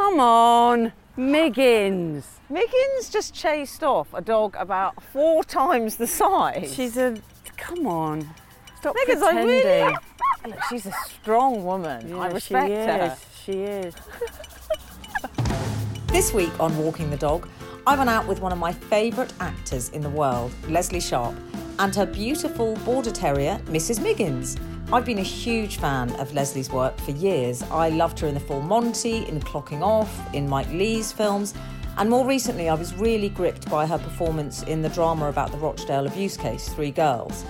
Come on, Miggins. Miggins just chased off a dog about four times the size. She's a. Come on. Stop pretending. really. Look, she's a strong woman. I respect she her. Is. She is. This week on Walking the Dog, I went out with one of my favourite actors in the world, Lesley Sharp, and her beautiful border terrier, Mrs. Miggins. I've been a huge fan of Lesley's work for years. I loved her in The Full Monty, in Clocking Off, in Mike Leigh's films, and more recently I was really gripped by her performance in the drama about the Rochdale abuse case, Three Girls.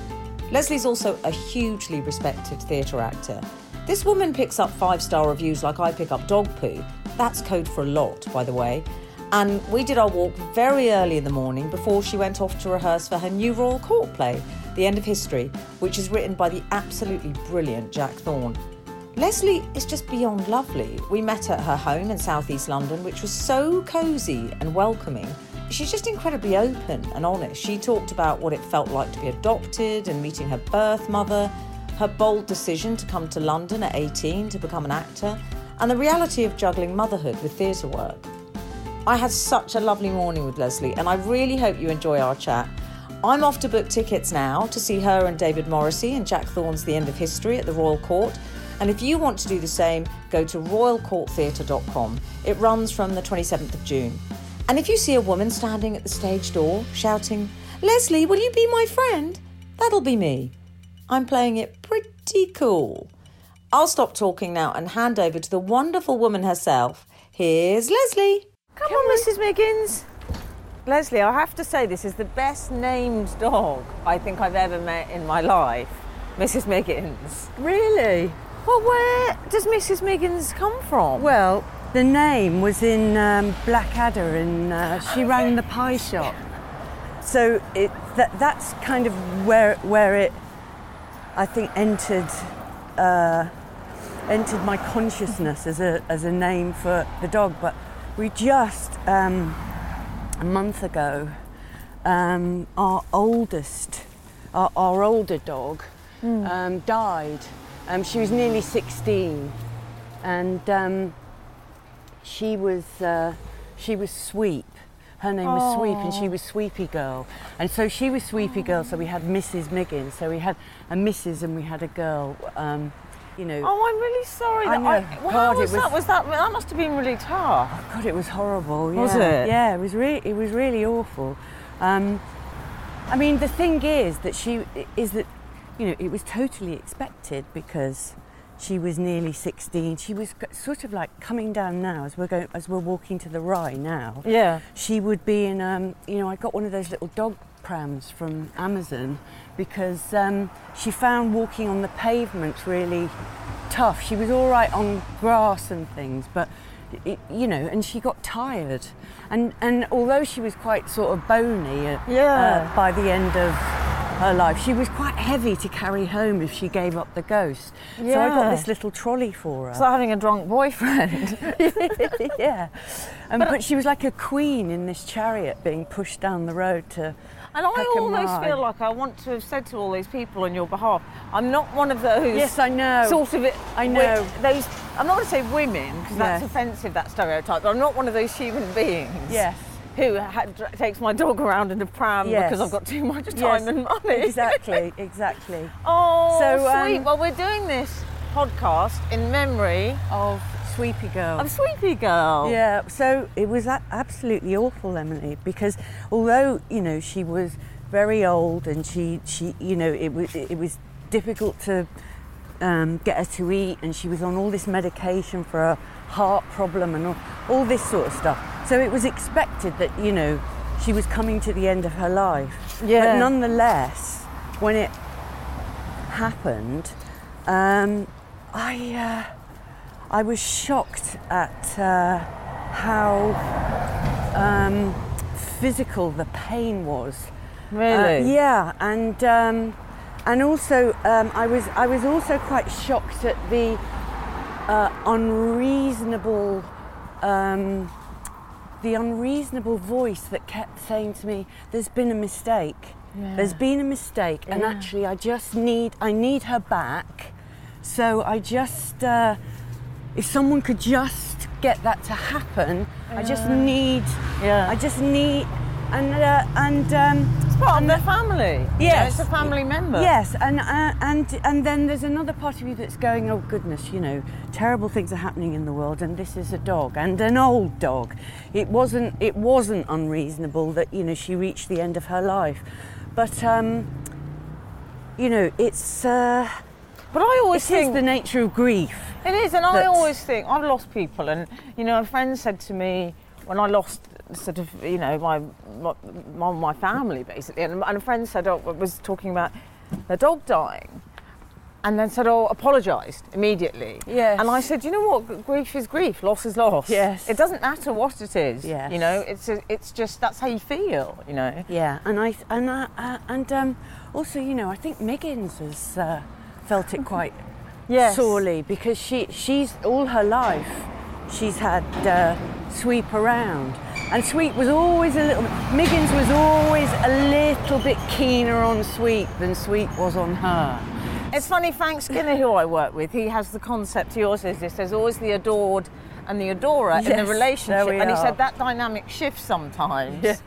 Lesley's also a hugely respected theatre actor. This woman picks up five star reviews like I pick up dog poo. That's code for a lot, by the way. And we did our walk very early in the morning before she went off to rehearse for her new Royal Court play, The End of History, which is written by the absolutely brilliant Jack Thorne. Lesley is just beyond lovely. We met at her home in southeast London, which was so cosy and welcoming. She's just incredibly open and honest. She talked about what it felt like to be adopted and meeting her birth mother, her bold decision to come to London at 18 to become an actor, and the reality of juggling motherhood with theatre work. I had such a lovely morning with Lesley, and I really hope you enjoy our chat. I'm off to book tickets now to see her and David Morrissey and Jack Thorne's The End of History at the Royal Court. And if you want to do the same, go to royalcourttheatre.com. It runs from the 27th of June. And if you see a woman standing at the stage door shouting, Lesley, will you be my friend? That'll be me. I'm playing it pretty cool. I'll stop talking now and hand over to the wonderful woman herself. Here's Lesley. Come on, Mrs. Miggins. Lesley, I have to say, this is the best named dog I think I've ever met in my life. Mrs. Miggins. Really? Well, where does Mrs. Miggins come from? Well, the name was in um, Blackadder, and uh, she rang the pie shop. So it that, that's kind of where where it, I think, entered uh, entered my consciousness as a as a name for the dog. But we just um, a month ago, um, our oldest, our, our older dog, um, died. Um, she was nearly 16, and um, she was uh, she was Sweep. Her name was Sweep, and she was Sweepy Girl. And so she was Sweepy Girl. So we had Mrs. Miggins. So we had a Mrs. and we had a girl. You know. Oh, I'm really sorry. I that know. well, God, was, was- that? Was that that must have been really tough? God, it was horrible. Was yeah. it? Yeah, it was really, it was really awful. Um, I mean, the thing is that she is that, you know, it was totally expected because she was nearly 16. She was sort of like coming down now as we're going, as we're walking to the Rye now. Yeah. She would be in, um, you know, I got one of those little dog prams from Amazon because um, she found walking on the pavement really tough. She was all right on grass and things, but it, you know, and she got tired. And and although she was quite sort of bony uh, Yeah. uh, by the end of her life, she was quite heavy to carry home if she gave up the ghost. So I got this little trolley for her It's like having a drunk boyfriend. yeah. Um, but, she was like a queen in this chariot being pushed down the road to. And I almost feel like I want to have said to all these people on your behalf, I'm not one of those. Yes, I know. Sort of it. I know. Those. I'm not going to say women because that's Yes. offensive. That stereotype. But I'm not one of those human beings. Yes. Who ha- takes my dog around in a pram Yes. because I've got too much time Yes, and money. Exactly, exactly. Oh, So, um, sweet. well, we're doing this podcast in memory Of Sweepy Girl. of Sweepy Girl. Yeah, so it was absolutely awful, Emily, because although you know she was very old and she, she you know it was it was difficult to um, get her to eat, and she was on all this medication for a heart problem and all, all this sort of stuff. So it was expected that you know she was coming to the end of her life. Yeah. But nonetheless, when it happened, um, I. Uh, I was shocked at uh, how um, physical the pain was. Really? Uh, yeah, and um, and also um, I was I was also quite shocked at the uh, unreasonable um, the unreasonable voice that kept saying to me, "There's been a mistake. There's been a mistake, and Yeah. actually, I just need I need her back. So I just." Uh, if someone could just get that to happen. I just need. Yeah. I just need. And uh, and um, It's part of their family. Yes. it's a family member. Yes, and uh, and and then there's another part of you that's going, oh goodness, you know, terrible things are happening in the world, and this is a dog and an old dog. It wasn't it wasn't unreasonable that you know she reached the end of her life, but um, you know, it's uh, But I always it think the nature of grief. It is, and I always think I've lost people, and you know, a friend said to me when I lost sort of you know my my, my, family basically, and, and a friend said oh, was talking about their dog dying, and then said oh apologised immediately. Yes. And I said, you know what, grief is grief, loss is loss. Yes. It doesn't matter what it is. Yes. You know, it's it's just that's how you feel. You know. Yeah, and I and I, uh, and um, also, you know, I think Miggins is. uh, felt it quite Yes. sorely because she she's all her life she's had uh, Sweep around, and Sweep was always a little. Miggins was always a little bit keener on Sweep than Sweep was on her. It's funny, Frank Skinner, who I work with, he has the concept, he also says this, there's always the adored and the adorer in Yes, the relationship. And he said that dynamic shifts sometimes. Yes.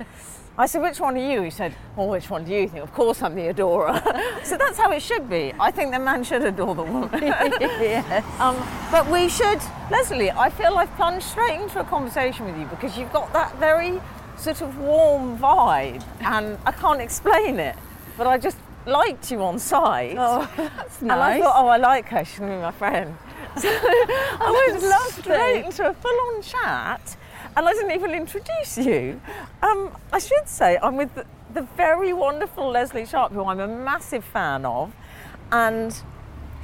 I said, which one are you? He said, well, which one do you think? Of course I'm the adorer. so that's how it should be. I think the man should adore the woman. yes. Um, but we should, Lesley, I feel I've plunged straight into a conversation with you because you've got that very sort of warm vibe and I can't explain it. But I just liked you on sight. Oh, that's nice. And I thought, oh, I like her. She's going to be my friend. So I went straight into a full-on chat, and I didn't even introduce you. Um, I should say I'm with the, the very wonderful Lesley Sharp, who I'm a massive fan of, and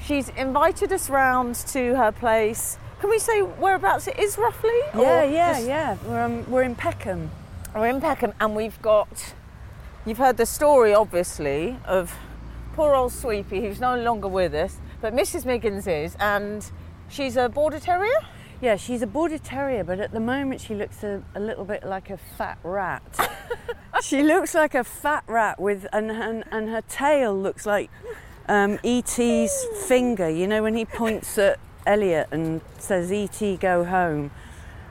she's invited us round to her place. Can we say whereabouts it is roughly? yeah, Or yeah, just- yeah. We're, um, we're in Peckham. we're in Peckham and we've got, you've heard the story obviously of poor old Sweepy who's no longer with us, but Mrs. Miggins is and she's a border terrier. Yeah, she's a border terrier, but at the moment she looks a, a little bit like a fat rat. she looks like a fat rat with, and, and, and her tail looks like um, E.T.'s finger. You know when he points at Elliot and says, "E.T. go home."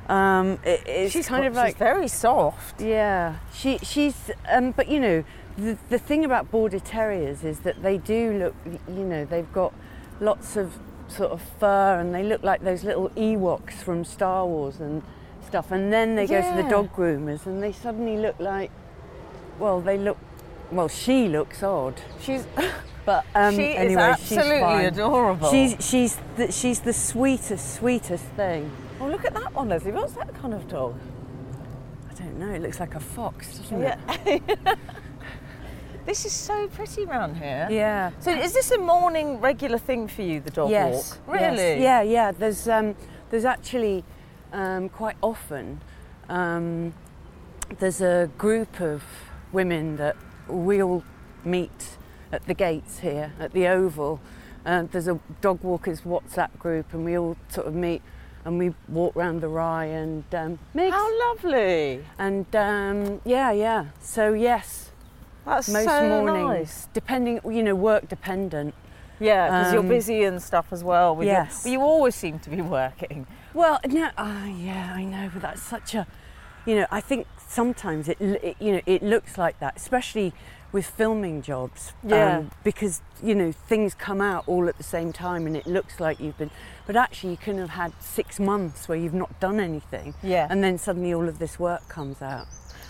Um, it, it's she's kind of like she's very soft. yeah, she she's um, but you know the the thing about border terriers is that they do look you know they've got lots of sort of fur and they look like those little Ewoks from Star Wars and stuff and then they go to the dog groomers and they suddenly look like well they look well she looks odd She's but um, she anyway is she's absolutely fine. adorable. She's she's the, she's the sweetest sweetest thing. oh look at that one, Lesley. What's that kind of dog? I don't know. It looks like a fox, doesn't Yeah. it? this is so pretty round here. Yeah. So is this a morning regular thing for you, the dog yes. walk? yes. Really? Yeah, yeah. There's um, there's actually um, quite often um, there's a group of women that we all meet at the gates here at the Oval. Uh, there's a dog walkers WhatsApp group, and we all sort of meet and we walk round the Rye and um, mix. How lovely. And um, yeah, yeah. So yes, That's most so mornings, nice. depending, you know, work dependent. Yeah, because Um, you're busy and stuff as well. With your- yes. well, you always seem to be working. Well, no, ah, yeah, I know, but that's such a, you know, I think sometimes it, it you know, it looks like that, especially with filming jobs. um, Yeah. because you know things come out all at the same time, and it looks like you've been, but actually you can have had six months where you've not done anything, Yeah. and then suddenly all of this work comes out.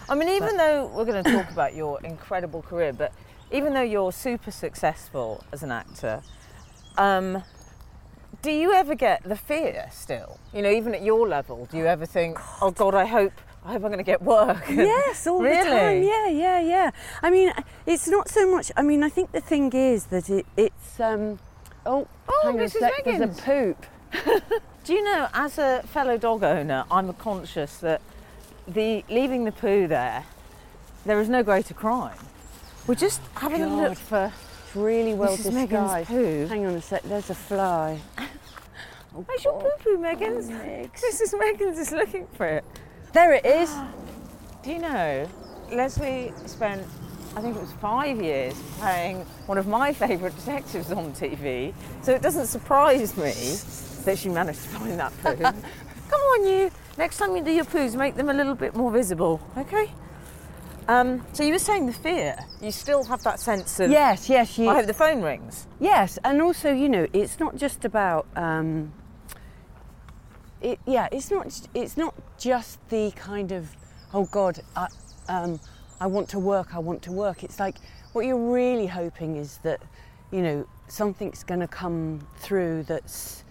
I mean, even But- though we're going to talk about your incredible career, but even though you're super successful as an actor, um, do you ever get the fear still? You know, even at your level, do you ever think, "Oh God, I hope, I hope I'm going to get work"? yes, all the time. Yeah, yeah, yeah. I mean, it's not so much. I mean, I think the thing is that it, it's. Um, oh, Oh, hang on a Mrs. sec, There's a poop. Do you know, as a fellow dog owner, I'm conscious that the leaving the poo there, there is no greater crime. We're oh just having a look for. It's really well Mrs. Miggins disguised. poo. Hang on a sec. There's a fly. Oh, Where's your oh poo God. poo, Miggins? Oh, Mrs. Miggins is looking for it. There it is. Do you know, Lesley spent, I think it was five years playing one of my favourite detectives on TV, so it doesn't surprise me that she managed to find that poo. Come on you. Next time you do your poos, make them a little bit more visible, okay? Um, so you were saying the fear. You still have that sense of. Yes, yes, you, I hope the phone rings. Yes, and also, you know, it's not just about. Um, it, yeah, it's not. It's not just the kind of, oh God, I, um, I want to work. I want to work. It's like what you're really hoping is that, you know, something's going to come through that's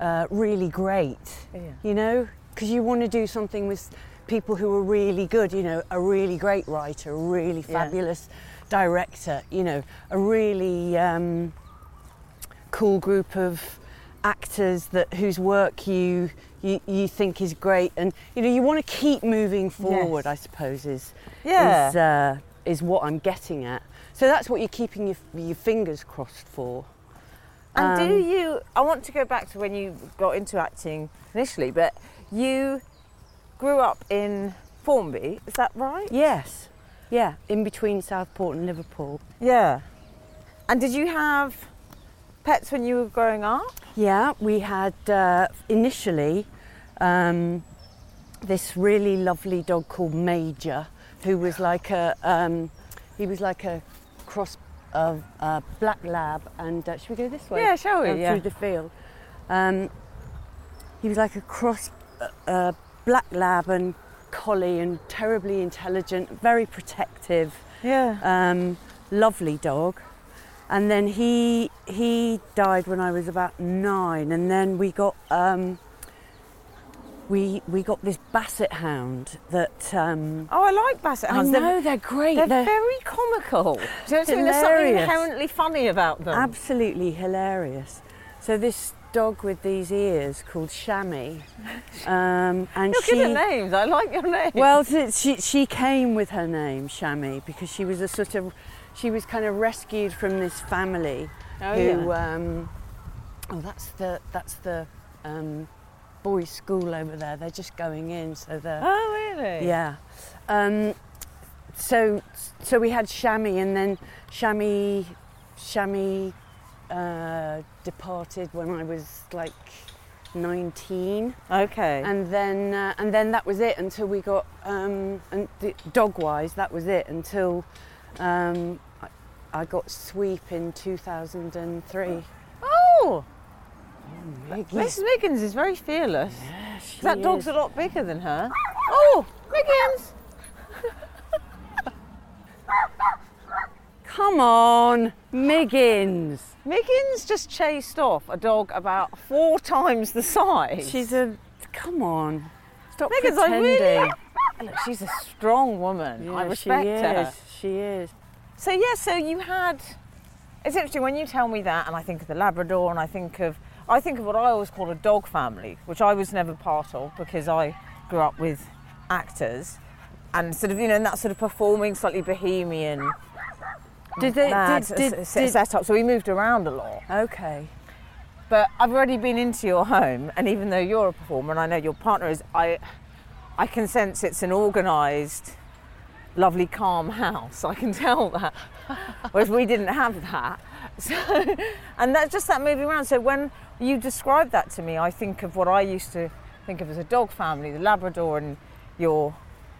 uh, really great. Yeah. You know, because you want to do something with people who are really good. You know, a really great writer, a really Yeah. fabulous director. You know, a really um, cool group of actors that whose work you, you you think is great, and you know you want to keep moving forward. I suppose is Yeah. is uh, is what I'm getting at. So that's what you're keeping your, your fingers crossed for. And do Um, you? I want to go back to when you got into acting initially, but you grew up in Formby, is that right? Yes, yeah, in between Southport and Liverpool. Yeah. And did you have pets when you were growing up? Yeah, we had uh, initially um, this really lovely dog called Major, who was like a um, he was like a cross of uh, black lab and uh, should we go this way? Yeah, shall we? Uh, Yeah. Through the field. Um, he was like a cross uh, uh, black lab and collie and terribly intelligent, very protective Yeah. um, lovely dog. And then he he died when I was about nine, and then we got um, we we got this basset hound that um, oh, I like basset I hounds. know They're, they're, great. they're, They're, very comical. Do you know, there's something inherently funny about them. absolutely hilarious. So this dog with these ears called Shammy, um, and You're she at names. I like your name. Well, she, she came with her name, Shami, because she was a sort of, she was kind of rescued from this family oh, who, yeah. um, oh, that's the, that's the um, boys' school over there. They're just going in, so they're, oh, really? yeah. Um, so, so we had Shami, and then Shami, Shami uh, departed when I was like 19 Okay. and then uh, and then that was it until we got um, and dog wise that was it until um, I, I got sweep in 2003 oh, Maggie. Mrs. Miggins is very fearless. Yeah, she that dog's a lot bigger than her. Oh, Miggins! come on Miggins Miggins just chased off a dog about four times the size. she's a come on stop I pretending really. Look, she's a strong woman. I Yeah, respect she her. is she is So yeah, so you had. It's interesting when you tell me that, and I think of the Labrador, and I think of I think of what I always call a dog family, which I was never part of because I grew up with actors, and sort of you know in that sort of performing, slightly bohemian did oh, they mad did, did, s- did, setup. So we moved around a lot. okay But I've already been into your home, and even though you're a performer, and I know your partner is, I, I can sense it's an organised, lovely, calm house. I can tell that. Whereas we didn't have that. So, and that's just that moving around. So when you describe that to me, I think of what I used to think of as a dog family, the Labrador, and your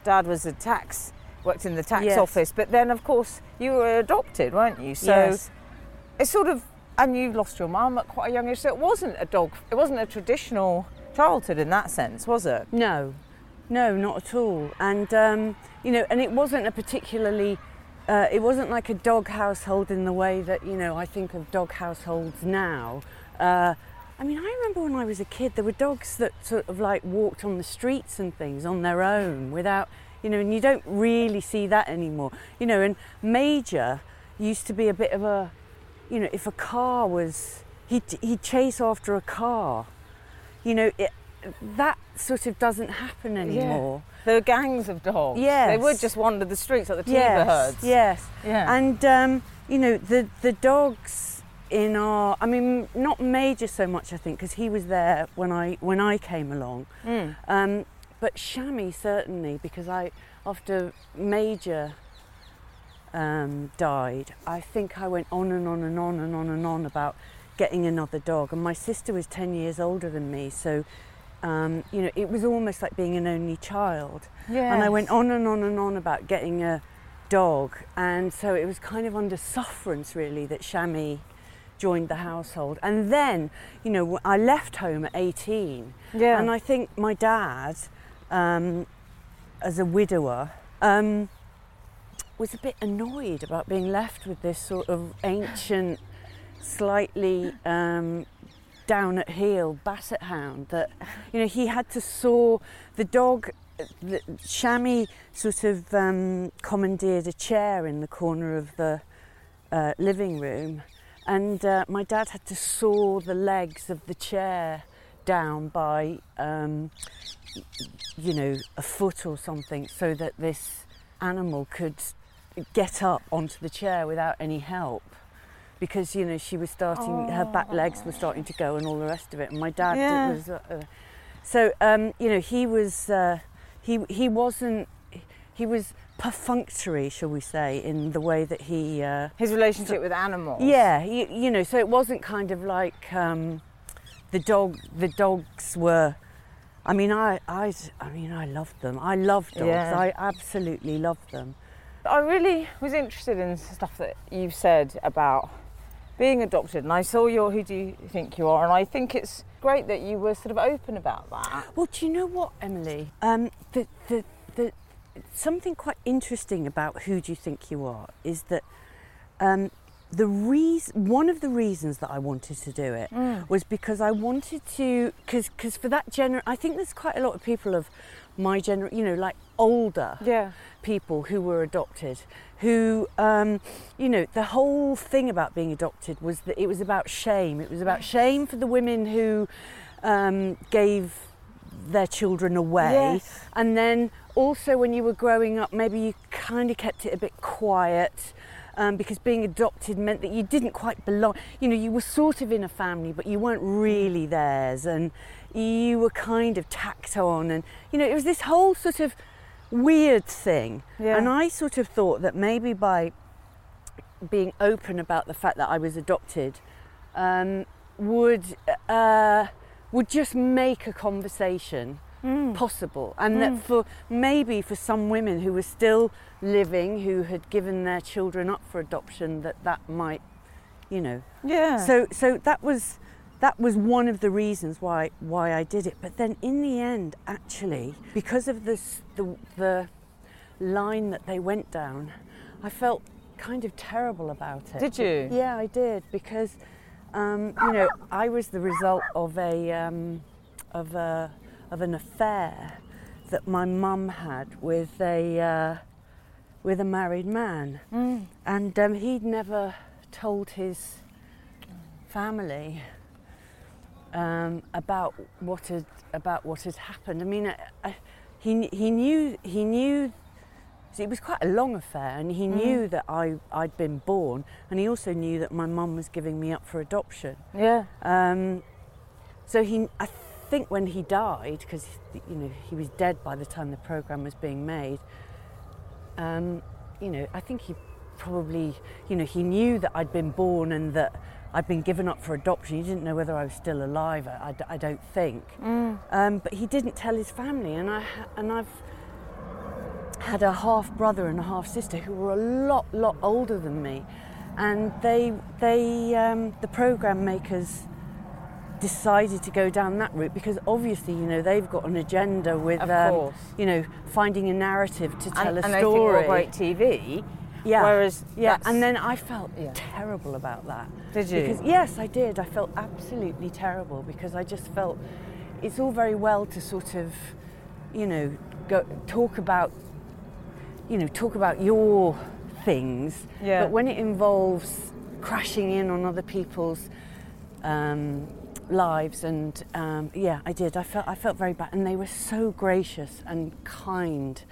dad was a tax, worked in the tax Yes. office. But then, of course, you were adopted, weren't you? So yes it's sort of and you lost your mum at quite a young age so it wasn't a dog it wasn't a traditional childhood in that sense was it No, no, not at all. And um, you know, and it wasn't a particularly, uh, it wasn't like a dog household in the way that you know I think of dog households now. Uh, I mean, I remember when I was a kid, there were dogs that sort of like walked on the streets and things on their own without, you know, and you don't really see that anymore. You know, and Major used to be a bit of a, you know, if a car was, he'd, he'd chase after a car. You know, it, that sort of doesn't happen anymore. Yeah. there were gangs of dogs they Yes. would just wander the streets like the Tiber Yes, herds yes. yeah And um, you know the the dogs in our, I mean, not Major so much, I think, because he was there when I when I came along. Mm. Um, but Shami certainly, because I after Major um, died, I think I went on and on and on and on and on about getting another dog. And my sister was ten years older than me, so um, you know, it was almost like being an only child. Yeah. And I went on and on and on about getting a dog. And so it was kind of under sufferance, really, that Shami joined the household. And then, you know, I left home at 18. Yeah. And I think my dad, um, as a widower, um, was a bit annoyed about being left with this sort of ancient, slightly um, down at heel basset hound that, you know, he had to saw the dog. The, Shami sort of um, commandeered a chair in the corner of the uh, living room, and uh, my dad had to saw the legs of the chair down by, um, you know, a foot or something, so that this animal could get up onto the chair without any help. Because you know she was starting, her back legs were starting to go, and all the rest of it. And my dad Yeah. was, uh, uh, so um, you know he was, uh, he he wasn't, he was perfunctory, shall we say, in the way that he. Uh, His relationship with animals. yeah, you, you know, so it wasn't kind of like um, the dog. The dogs were. I mean, I, I, I mean, I loved them. I loved dogs. Yeah. I absolutely loved them. I really was interested in stuff that you said about being adopted, and I saw your Who Do You Think You Are, and I think it's great that you were sort of open about that. Well, do you know what, Emily? Um, the, the, the, something quite interesting about who do you think you are is that um, the reason, one of the reasons that I wanted to do it was because I wanted to, because for that gener, I think there's quite a lot of people of my gener, you know, like older Yeah. people who were adopted, who, um, you know, the whole thing about being adopted was that it was about shame. It was about shame for the women who um, gave their children away. Yes. And then also when you were growing up, maybe you kind of kept it a bit quiet. Um, because being adopted meant that you didn't quite belong. You know, you were sort of in a family, but you weren't really theirs, and you were kind of tacked on. And you know, it was this whole sort of weird thing. Yeah. And I sort of thought that maybe by being open about the fact that I was adopted um, would uh, would just make a conversation possible, and that for maybe for some women who were still living, who had given their children up for adoption, that that might, you know, Yeah. so so that was that was one of the reasons why why I did it. But then in the end, actually, because of this the the line that they went down, I felt kind of terrible about it. Did you? Yeah, I did because um, you know I was the result of a um, of a of an affair that my mum had with a uh, with a married man, and um, he'd never told his family um, about what had about what had happened. I mean, I, I, he he knew he knew. It was quite a long affair, and he knew that I I'd been born, and he also knew that my mum was giving me up for adoption. yeah. Um, so he, I think, when he died, because you know he was dead by the time the program was being made. Um, you know, I think he probably, you know, he knew that I'd been born and that I'd been given up for adoption. He didn't know whether I was still alive. I don't think. Um, but he didn't tell his family, and I and I've had a half brother and a half sister who were a lot lot older than me, and they they um, the program makers decided to go down that route because obviously you know they've got an agenda with um, you know finding a narrative to tell and, a and they think story. TV. Yeah. Whereas yeah, that's- and then I felt Yeah. terrible about that. Did you? Because yes, I did. I felt absolutely terrible because I just felt it's all very well to sort of, you know, go talk about, you know, talk about your things. Yeah. But when it involves crashing in on other people's um, lives, and um, yeah, I did. I felt I felt very bad, and they were so gracious and kind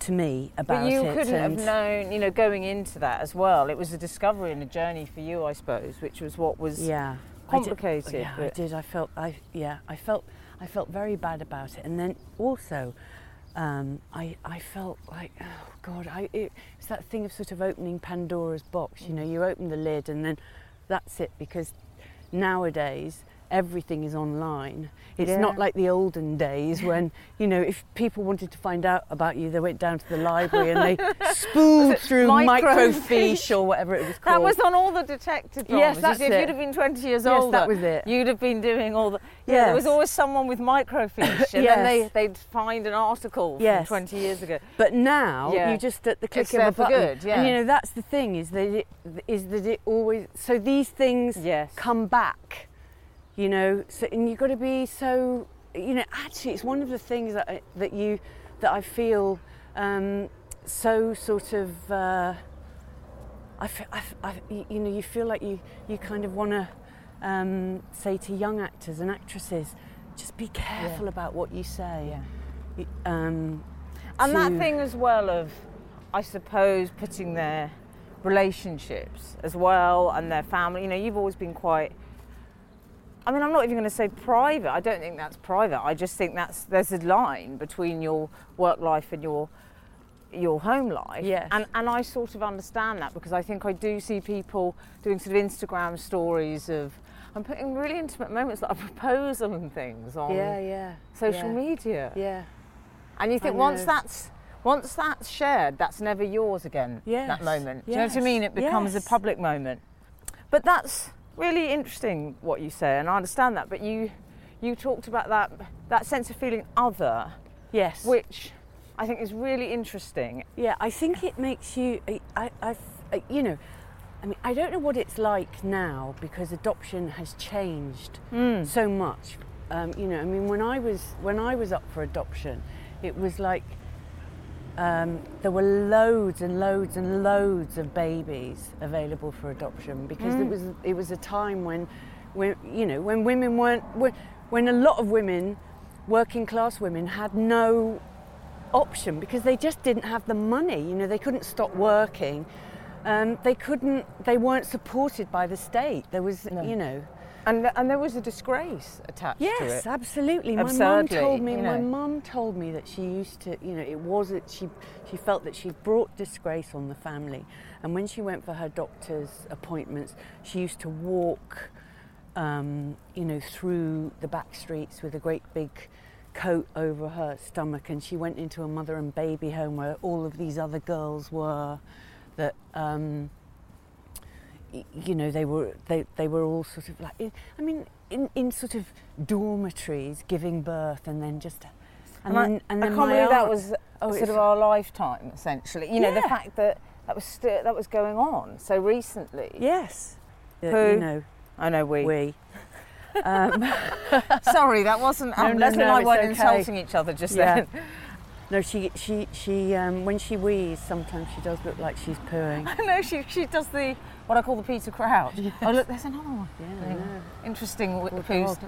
to me about it But you it. couldn't have known, you know, going into that as well. It was a discovery and a journey for you, I suppose, which was what was yeah complicated, I did, yeah, I did. I felt I yeah I felt I felt very bad about it, and then also um, I I felt like oh god I it, it's that thing of sort of opening Pandora's box. You know, you open the lid and then that's it because nowadays everything is online. It's Yeah. not like the olden days when, you know, if people wanted to find out about you, they went down to the library and they spooled through microfiche? microfiche or whatever it was called. That was on all the detective dramas. Yes, You that's see, If it. you'd have been 20 years Yes, older, that was it. you'd have been doing all the. Yeah, there was always someone with microfiche, and Yes. then they, they'd find an article Yes. from 20 years ago. But now Yeah. you just at the click It's of a button. good, yeah. And you know that's the thing is that it is that it always so these things Yes. come back. You know, so and you've got to be so you know actually it's one of the things that I, that you that I feel um, so sort of uh, I, fe- I, f- I- y- you know you feel like you you kind of want to um, say to young actors and actresses just be careful about what you say. Y- Um, And that thing as well of, I suppose, putting their relationships as well and their family. You know, you've always been quite. I mean, I'm not even going to say private. I don't think that's private. I just think that's there's a line between your work life and your your home life. Yes. And and I sort of understand that because I think I do see people doing sort of Instagram stories of I'm putting really intimate moments like a proposal and things on yeah, yeah, social yeah. media. Yeah. And you think once that's once that's shared, that's never yours again. Yes, That moment. Do you know what I mean? It becomes yes. a public moment. But that's really interesting what you say, and I understand that. But you you talked about that that sense of feeling other, Yes. which I think is really interesting. yeah, I think it makes you. I, I, I, I- you know, I mean, I don't know what it's like now because adoption has changed Hmm. so much. Um, you know, I mean, when I was when I was up for adoption, it was like um, there were loads and loads and loads of babies available for adoption because it was it was a time when, when you know when women weren't when, when a lot of women, working class women, had no option because they just didn't have the money. You know, they couldn't stop working. Um, they couldn't. They weren't supported by the state. There was, you know. And and there was a disgrace attached to Yes, it. absolutely. My mum Absurdly, told me. you My mum told me that she used to. You know, it was that she she felt that she brought disgrace on the family, and when she went for her doctor's appointments, she used to walk. Um, you know, through the back streets with a great big coat over her stomach, and she went into a mother and baby home where all of these other girls were. That um, you know they were they, they were all sort of like I mean in, in sort of dormitories giving birth and then just and, And, then I, and I then can't my believe that was oh, sort of our lifetime, essentially. You know, the fact that that was sti- that was going on so recently. yes Who? you know I know we. we um, Sorry, that wasn't. Um, no, Lesley no, and I weren't okay. insulting each other just Yeah. then. no she she she um, when she wheezes sometimes she does look like she's pooing no, she she does the what I call the Peter Crouch. Oh look, there's another one. yeah, know. Interesting poos.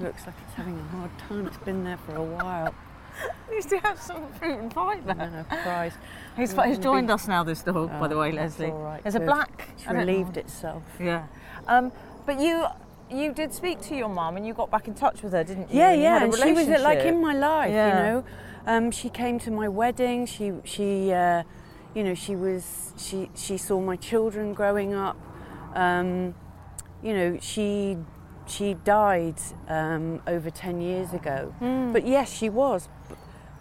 looks like it's having a hard time it's been there for a while Used to have some fruit and fibre. no, Christ. He's, he's joined us now. This dog, by the Oh, way, Lesley. all right, There's a black. it's I don't know. relieved itself Yeah. Um, but you you did speak to your mum and you got back in touch with her, didn't you? Yeah, you yeah, and she was like in my life, Yeah. you know. Um, she came to my wedding. She, she, uh, you know, she was she she saw my children growing up. Um, you know, she she died um, over ten years ago, Hmm. but yes, she was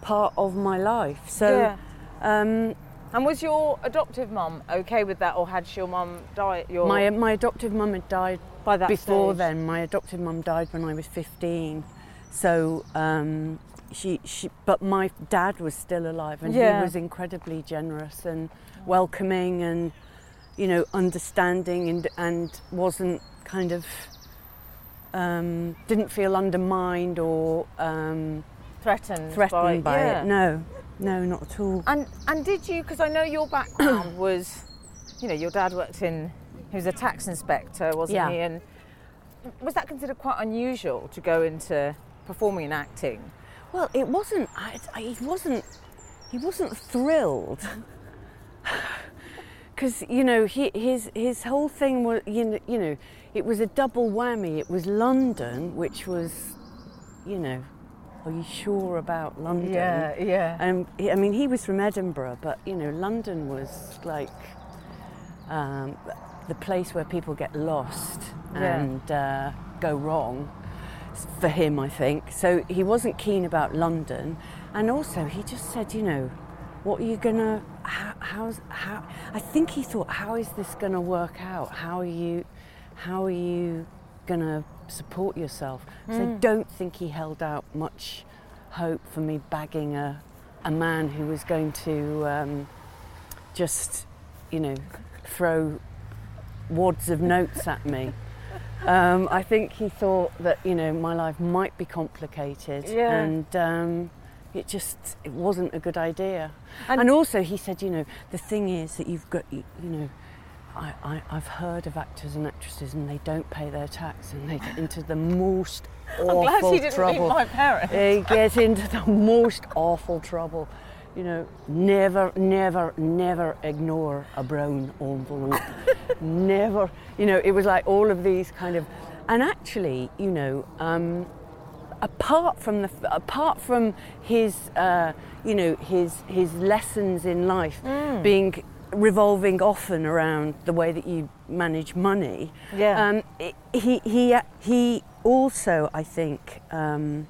part of my life. So. Yeah. Um, And was your adoptive mum okay with that, or had your mum died? Your my my adoptive mum had died by that before stage? then. My adoptive mum died when I was 15. So um, she, she, but my dad was still alive, and Yeah. he was incredibly generous and welcoming, and you know, understanding, and and wasn't kind of um, didn't feel undermined or um, threatened, threatened by, yeah. it. No, no, not at all. And and did you? Because I know your background was, you know, your dad worked in. He was a tax inspector, wasn't Yeah. he? And was that considered quite unusual to go into performing and acting? Well, it wasn't. I, I, he wasn't. He wasn't thrilled. Because you know, he, his his whole thing was you know, you know, it was a double whammy. It was London, which was, you know, are you sure about London? yeah. Um, he- I mean, he was from Edinburgh, but you know, London was like um, the place where people get lost Yeah. and uh, go wrong. For him, I think. So he wasn't keen about London, and also he just said, you know, what are you gonna? How, how's how? I think he thought, how is this gonna work out? How are you? How are you gonna support yourself? So I don't think he held out much hope for me bagging a a man who was going to um, just, you know, throw wads of notes at me. Um, I think he thought that you know my life might be complicated, Yeah. and um, it just it wasn't a good idea. And- And, also he said, you know, the thing is that you've got you, you know. I, I, I've heard of actors and actresses and they don't pay their tax and they get into the most awful trouble. I'm glad he didn't trouble. meet my parents. They get into the most awful trouble. You know, never, never, never ignore a brown envelope. never. You know, it was like all of these kind of, and actually, you know, um, apart from the, apart from his, uh, you know, his his lessons in life Mm. being revolving often around the way that you manage money. Yeah. Um, he he he also, I think. Um,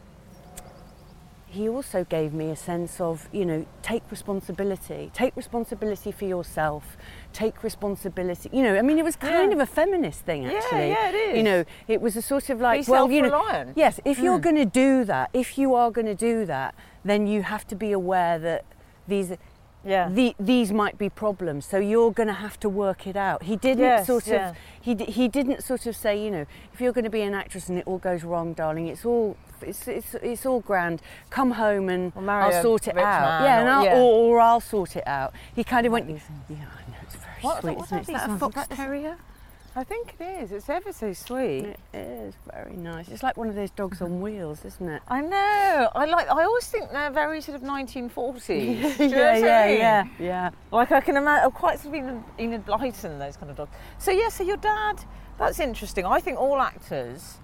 he also gave me a sense of, you know, take responsibility. Take responsibility for yourself. Take responsibility. You know, I mean, it was kind Yeah. of a feminist thing, actually. yeah, yeah, it is. You know, it was a sort of like, Be well, you know, yes, if you're Mm. going to do that, if you are going to do that, then you have to be aware that these Yeah. the, these might be problems. So you're going to have to work it out. He didn't Yes, sort yeah. of he he didn't sort of say, you know, if you're going to be an actress and it all goes wrong, darling, it's all it's it's, it's all grand. Come home and I'll sort it out. yeah, or- and I'll, yeah. Or, or I'll sort it out. He kind of went. Yeah, I know it's very What- sweet, what isn't are it? Is that a fox terrier? I think it is. It's ever so sweet. It is very nice. It's like one of those dogs on wheels, isn't it? I know. I like. I always think they're very sort of 1940s. Do you know yeah, yeah, yeah, yeah. Like I can imagine, quite sort of Enid, Enid Blyton, those kind of dogs. So yeah, so your dad. That's interesting. I think all actors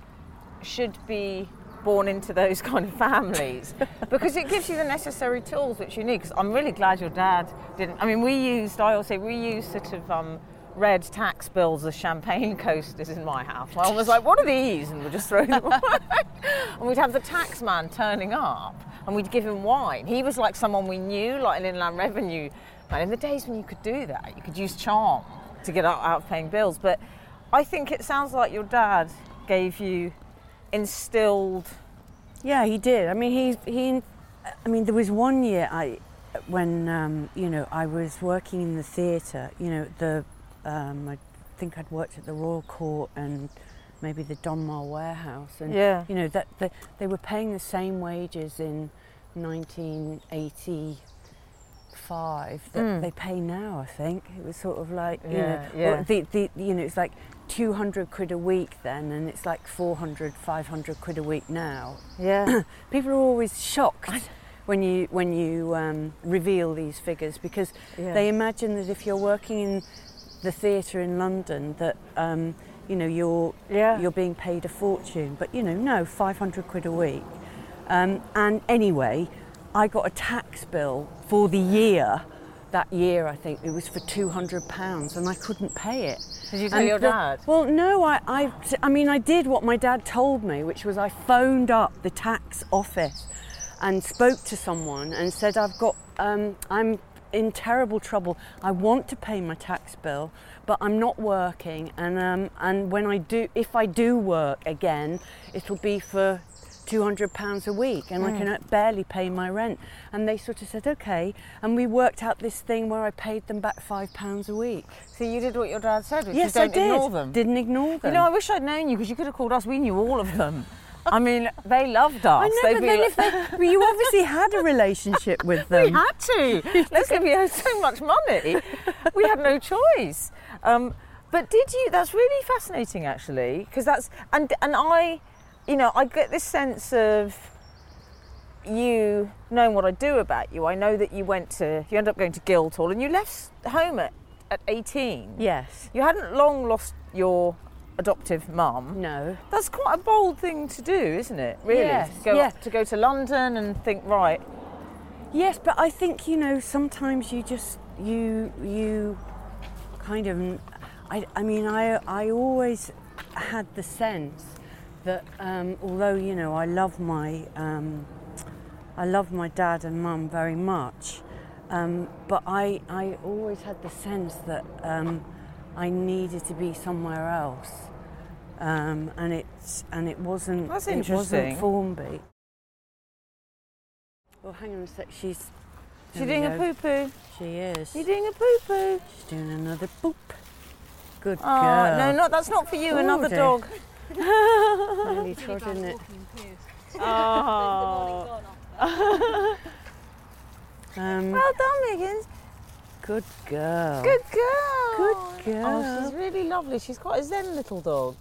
should be born into those kind of families because it gives you the necessary tools which you need. Because I'm really glad your dad didn't. I mean, we used. I always say we used sort of. Um, Red tax bills as champagne coasters in my house. My mum was like, "What are these?" and we'd just throw them away. and we'd have the tax man turning up, and we'd give him wine. He was like someone we knew, like an inland revenue man. In the days when you could do that, you could use charm to get out, out of paying bills. But I think it sounds like your dad gave you instilled. Yeah, he did. I mean, he he. I mean, there was one year I, when um, you know I was working in the theatre. You know, the um, I think I'd worked at the Royal Court and maybe the Donmar Warehouse, and Yeah. you know that the, they were paying the same wages in 1985 that Mm. they pay now. I think it was sort of like you Yeah, know, yeah. the, the you know it's like 200 quid a week then, and it's like 400, 500 quid a week now Yeah. people are always shocked when you when you um, reveal these figures because Yeah. they imagine that if you're working in the theatre in London that um, you know you're Yeah. you're being paid a fortune but you know no 500 quid a week um, and anyway I got a tax bill for the year that year I think it was for 200 pounds and I couldn't pay it Did you tell and your the- dad? Well, no, I, I, I mean, I did what my dad told me, which was I phoned up the tax office and spoke to someone and said, I've got, um, I'm in terrible trouble. I want to pay my tax bill, but I'm not working. And, um, and when I do, if I do work again, it'll be for 200 pounds a week and I can barely pay my rent. And they sort of said, okay. And we worked out this thing where I paid them back five pounds a week. So you did what your dad said, which Yes, is don't I did. ignore them. Didn't ignore them. You know, I wish I'd known you because you could have called us. We knew all of them. I mean, they loved us. I know, They'd but then like- if they, well, you obviously had a relationship with them. we had to. Lesley, we had so much money. We had no choice. Um, but did you? That's really fascinating, actually, because that's and and I, you know, I get this sense of you knowing what I do about you. I know that you went to, you ended up going to Guildhall, and you left home at at 18. Yes. You hadn't long lost your adoptive mum. No. That's quite a bold thing to do, isn't it? Really, Yes, to, go, yeah. to go to London and think, right, Yes, but I think you know sometimes you just you you kind of I, I mean I I always had the sense that um, although you know I love my um, I love my dad and mum very much, um, but I I always had the sense that um, I needed to be somewhere else, um, and it's and it wasn't That's it interesting. wasn't Formby. Well, hang on a sec. She's She's doing a poo poo. She is. You're doing a poo poo. She's doing another boop. Good Oh, girl. no, not that's not for you. Oh, another dear. dog. Nearly trod in it. Oh. Um, Well done, Miggins. Good girl. Good girl. Good oh, girl. Oh, she's really lovely. She's quite a zen little dog.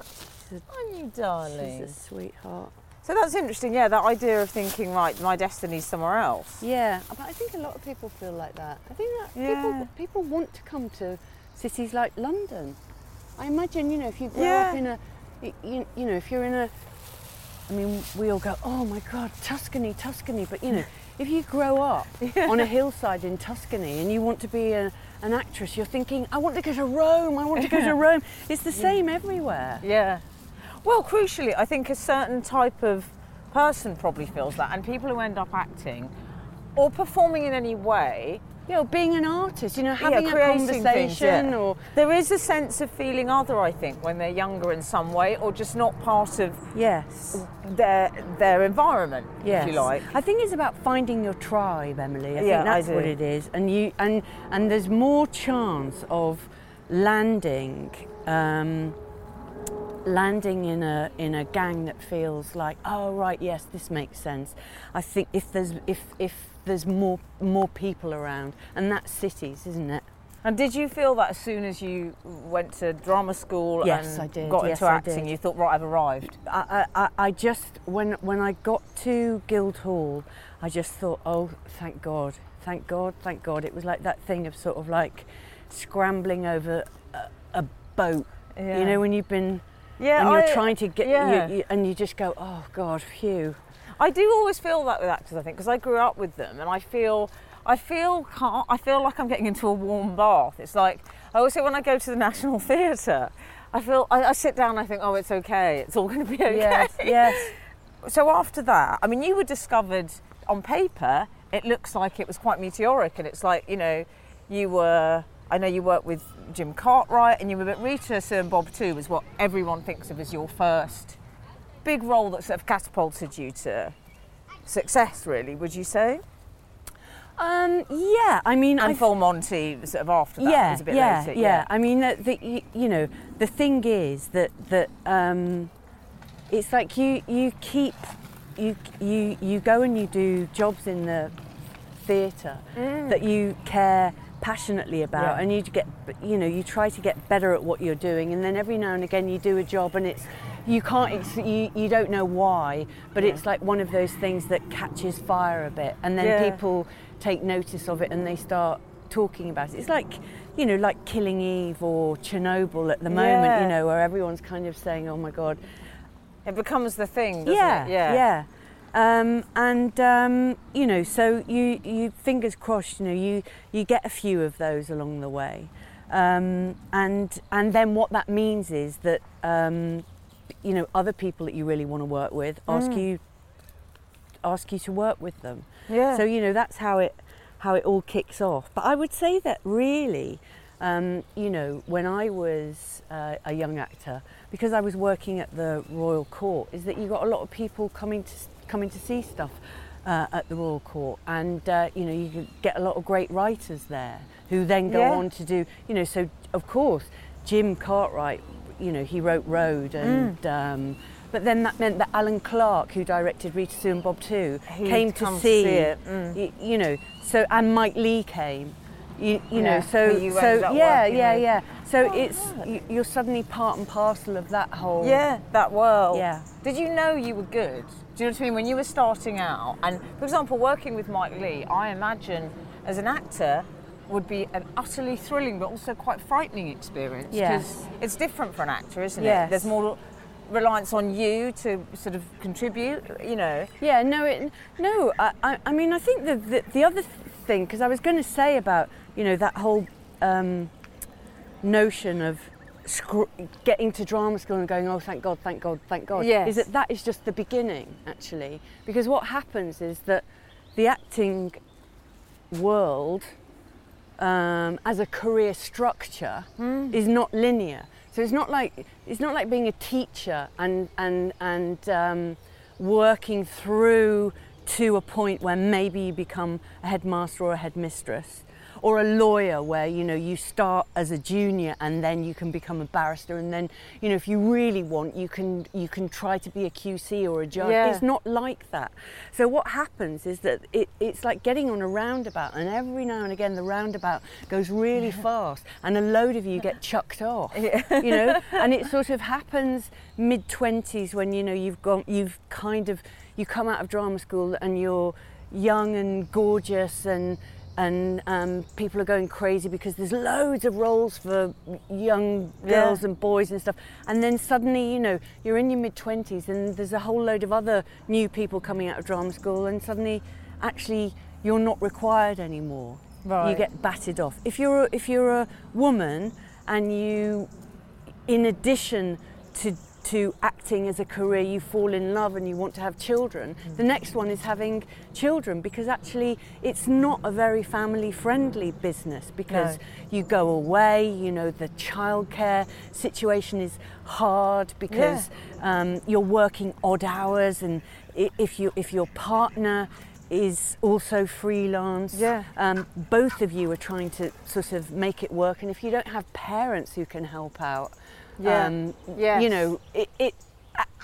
She's Aren't you, darling? She's a sweetheart. So that's interesting. Yeah, that idea of thinking, right, my destiny's somewhere else. Yeah, but I think a lot of people feel like that. I think that Yeah. people people want to come to cities like London. I imagine, you know, if you grow Yeah. up in a, you, you know, if you're in a, I mean, we all go, oh my God, Tuscany, Tuscany. But you know, if you grow up on a hillside in Tuscany and you want to be a, an actress, you're thinking, I want to go to Rome. I want to go to Rome. It's the same everywhere. Yeah. Well, crucially, I think a certain type of person probably feels that, and people who end up acting or performing in any way, You know, being an artist, you know, having a creating things, conversation yeah. or there is a sense of feeling other, I think, when they're younger in some way, or just not part of yes. their their environment, Yes. if you like. I think it's about finding your tribe, Emily. I Yeah, think I that's what it is. And you and and there's more chance of landing um, landing in a in a gang that feels like, oh right, yes, this makes sense. I think if there's if if there's more more people around, and that's cities, isn't it? And did you feel that as soon as you went to drama school Yes, and got Yes, into acting, you thought, right, I've arrived? I, I, I- I just when when I got to Guildhall, I just thought, oh, thank God, thank God, thank God. It was like that thing of sort of like scrambling over a, a boat. Yeah. You know, when you've been Yeah, and you're I- trying to get, yeah. you, you, and you just go, oh God, phew. I do always feel that with actors, I think, because I grew up with them, and I feel, I feel, cal- I feel like I'm getting into a warm bath. It's like I always say when I go to the National Theatre, I feel, I, I sit down, and I think, oh, it's okay, it's all going to be okay. Yes, yes. So after that, I mean, you were discovered on paper. It looks like it was quite meteoric, and it's like you know, you were. I know you worked with Jim Cartwright, and you were with Rita Sue and Bob too. Was what everyone thinks of as your first big role that sort of catapulted you to success. Really, would you say? Um, yeah, I mean, I And Full Monty, sort of after that, yeah, was a bit yeah, later. yeah. I mean, the, the, you, know, the thing is that that um, it's like you you keep you you you go and you do jobs in the theatre that you care passionately about, Yeah. and you get you know you try to get better at what you're doing, and then every now and again you do a job and it's you can't ex- you, you don't know why, but it's like one of those things that catches fire a bit, and then Yeah. people take notice of it and they start talking about it. It's like, you know, like Killing Eve or Chernobyl at the moment, Yeah. you know, where everyone's kind of saying, "Oh my God." It becomes the thing, doesn't yeah, it? Yeah, yeah. Um, and um, you know, so you, you fingers crossed, you know, you you get a few of those along the way, um, and and then what that means is that um, you know other people that you really want to work with ask you ask you to work with them. yeah. So you know that's how it how it all kicks off. But I would say that really, um, you know, when I was uh, a young actor, because I was working at the Royal Court, is that you got a lot of people coming to coming to see stuff uh, at the Royal Court, and uh, you know you could get a lot of great writers there who then go Yeah. on to do you know. So of course, Jim Cartwright, you know, he wrote Road and. Mm. Um, but then that meant that Alan Clarke, who directed Rita Sue and Bob too, He'd came to see, see it, mm. y- you know, so and Mike Leigh came, you, you Yeah, know, so you so yeah, working yeah, with. yeah. So Oh, it's you, you're suddenly part and parcel of that whole. Yeah, that world. Yeah. Did you know you were good? Do you know what I mean? When you were starting out, and for example, working with Mike Leigh, I imagine as an actor would be an utterly thrilling but also quite frightening experience. 'cause Yes. It's different for an actor, isn't Yes. it? There's more reliance on you to sort of contribute, you know. Yeah, no, it, no. I, I, I mean, I think the the, the other thing, because I was going to say about you know that whole um, notion of scr- getting to drama school and going, oh, thank God, thank God, thank God, Yes. is that that is just the beginning, actually. Because what happens is that the acting world, um, as a career structure, is not linear. So it's not like it's not like being a teacher and and and um, working through to a point where maybe you become a headmaster or a headmistress or a lawyer where you know you start as a junior and then you can become a barrister. And then you know if you really want you can you can try to be a QC or a judge. Yeah. it's not like that. So what happens is that it, it's like getting on a roundabout and every now and again the roundabout goes really fast and a load of you get chucked off you know? And it sort of happens mid 20s when you know you've gone you've kind of you come out of drama school and you're young and gorgeous and and um, people are going crazy because there's loads of roles for young girls Yeah. and boys and stuff. And then suddenly, you know, you're in your mid 20s and there's a whole load of other new people coming out of drama school, and suddenly, actually, you're not required anymore. You get batted off. If you're a, if you're a woman and you, in addition to to acting as a career, you fall in love and you want to have children. The next one is having children because actually it's not a very family friendly business because No. you go away, you know, the childcare situation is hard because um, you're working odd hours and if, you, if your partner is also freelance, Yeah. um, both of you are trying to sort of make it work and if you don't have parents who can help out, Yeah. um, Yes. you know, it, it,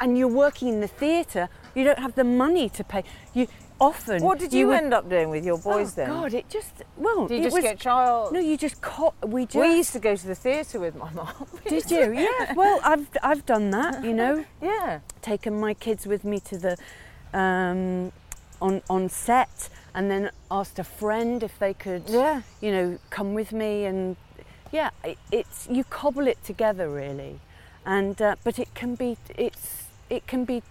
and you're working in the theatre, you don't have the money to pay. You often. What did you, would- end up doing with your boys then? oh, then? God, it just well. Did you just was, get child? No, you just caught. We just. we used to go to the theatre with my mum. did you? Yeah. Well, I've I've done that. You know, yeah. taken my kids with me to the um, on on set, and then asked a friend if they could. Yeah. You know, come with me, and yeah, it, it's you cobble it together really, and uh, but it can be it's it can be.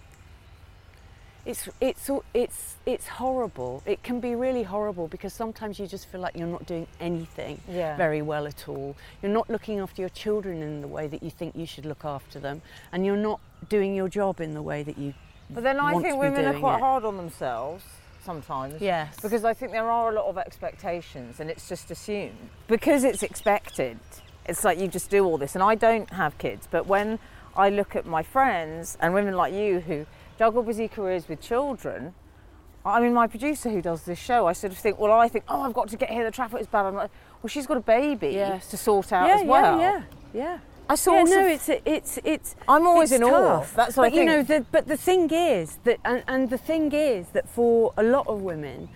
It's it's all- it's it's horrible. It can be really horrible because sometimes you just feel like you're not doing anything Yeah. very well at all. You're not looking after your children in the way that you think you should look after them, and you're not doing your job in the way that you. But then I think women are quite it. hard on themselves sometimes. Yes. Because I think there are a lot of expectations and it's just assumed. Because it's expected, it's like you just do all this. And I don't have kids, but when I look at my friends and women like you who juggle busy careers with children, I mean, my producer who does this show, I sort of think, well, I think, oh, I've got to get here, the traffic is bad. I'm like, well, she's got a baby Yes. to sort out yeah, as well. yeah, yeah, yeah. I Yeah, sort no, of, it's it's it's. I'm always it's in awe. tough. That's what I but you know, the, but the thing is that, and, and the thing is that for a lot of women,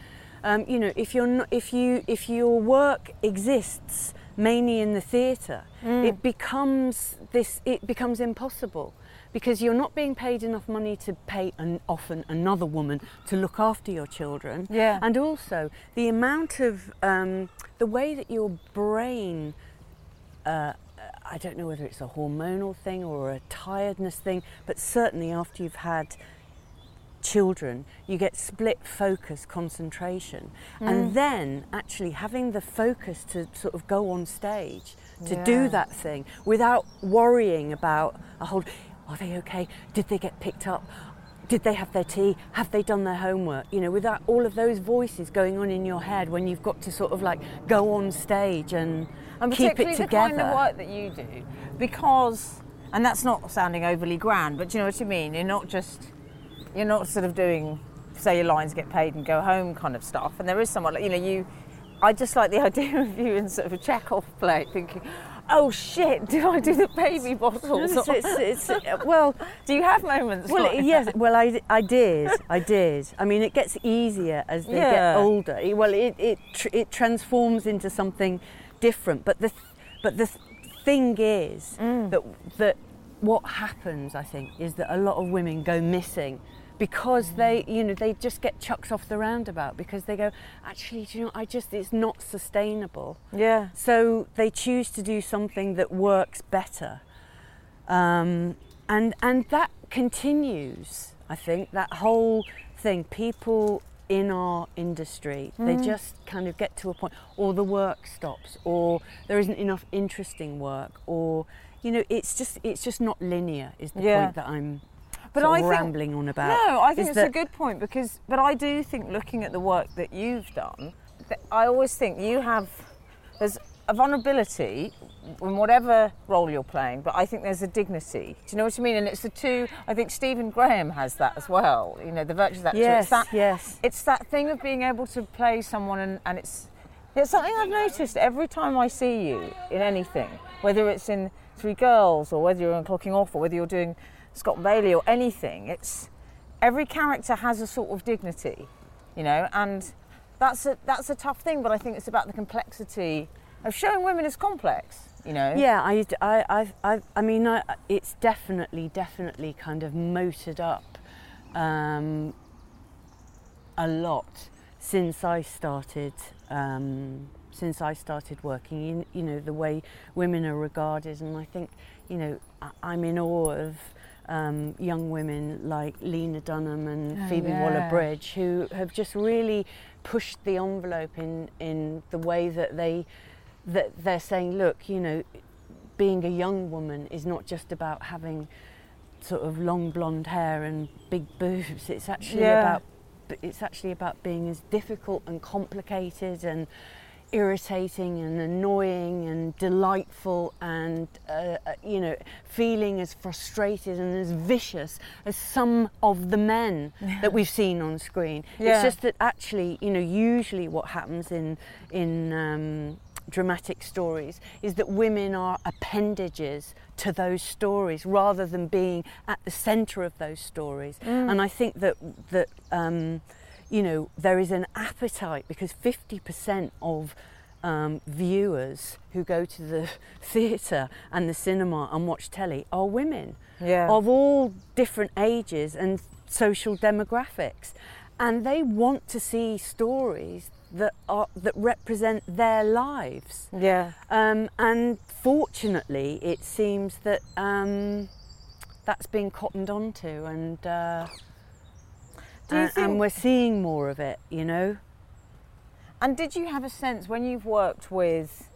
um, you know, if you're not, if you if your work exists mainly in the theatre, Mm. it becomes this. It becomes impossible. Because you're not being paid enough money to pay an, often another woman to look after your children, Yeah. and also the amount of um, the way that your brain uh, I don't know whether it's a hormonal thing or a tiredness thing, but certainly after you've had children, you get split focus concentration. Mm. And then actually having the focus to sort of go on stage to Yeah. do that thing without worrying about a whole are they okay? Did they get picked up? Did they have their tea? Have they done their homework? You know, without all of those voices going on in your head when you've got to sort of like go on stage and, and keep particularly it the kind of work that you do, because, and that's not sounding overly grand, but you know what I mean. You're not just, you're not sort of doing, say your lines get paid and go home kind of stuff. And there is someone like you know you. I just like the idea of you in sort of a Chekhov plate, thinking, "Oh shit, did I do the baby bottles?" It's, it's, it's, uh, well, do you have moments? well, like yes. that? Well, I, I did. I did. I mean, it gets easier as they Yeah. get older. Well, it it it transforms into something different. But the but the thing is Mm. that that what happens, I think, is that a lot of women go missing because they, you know, they just get chucked off the roundabout because they go, actually, do you know, I just it's not sustainable. yeah. So they choose to do something that works better. Um, and, and that continues, I think, that whole thing. People in our industry. Mm. They just kind of get to a point, or the work stops, or there isn't enough interesting work, or you know, it's just it's just not linear. Is the Yeah. point that I'm But I think- rambling on about? No, I think it's that- a good point because, but I do think looking at the work that you've done, I always think you have there's a vulnerability in whatever role you're playing, but I think there's a dignity. Do you know what I mean? And it's the two. I think Stephen Graham has that as well. You know, the virtues actor. Yes, it's that, yes. It's that thing of being able to play someone, and, and it's it's something I've noticed every time I see you in anything, whether it's in Three Girls or whether you're in Clocking Off or whether you're doing Scott and Bailey or anything. It's every character has a sort of dignity, you know, and that's a that's a tough thing. But I think it's about the complexity of showing women as complex, you know. Yeah, I, I, I, I, I mean, I, it's definitely, definitely kind of motored up um, a lot since I started. Um, since I started working, you, you know, the way women are regarded, and I think, you know, I, I'm in awe of um, young women like Lena Dunham and Oh, Phoebe yeah. Waller-Bridge who have just really pushed the envelope in in the way that they that they're saying, look, you know, being a young woman is not just about having sort of long blonde hair and big boobs. It's actually Yeah. about it's actually about being as difficult and complicated and irritating and annoying and delightful and uh, uh, you know feeling as frustrated and as vicious as some of the men that we've seen on screen Yeah. it's just that actually you know usually what happens in in um, dramatic stories is that women are appendages to those stories rather than being at the center of those stories. And i think that that um, you know there is an appetite because 50% of um, viewers who go to the theatre and the cinema and watch telly are women Yeah. of all different ages and social demographics and they want to see stories that are that represent their lives Yeah. um, and fortunately it seems that um, that's been cottoned onto and uh, and, think- and we're seeing more of it you know And did you have a sense when you've worked with,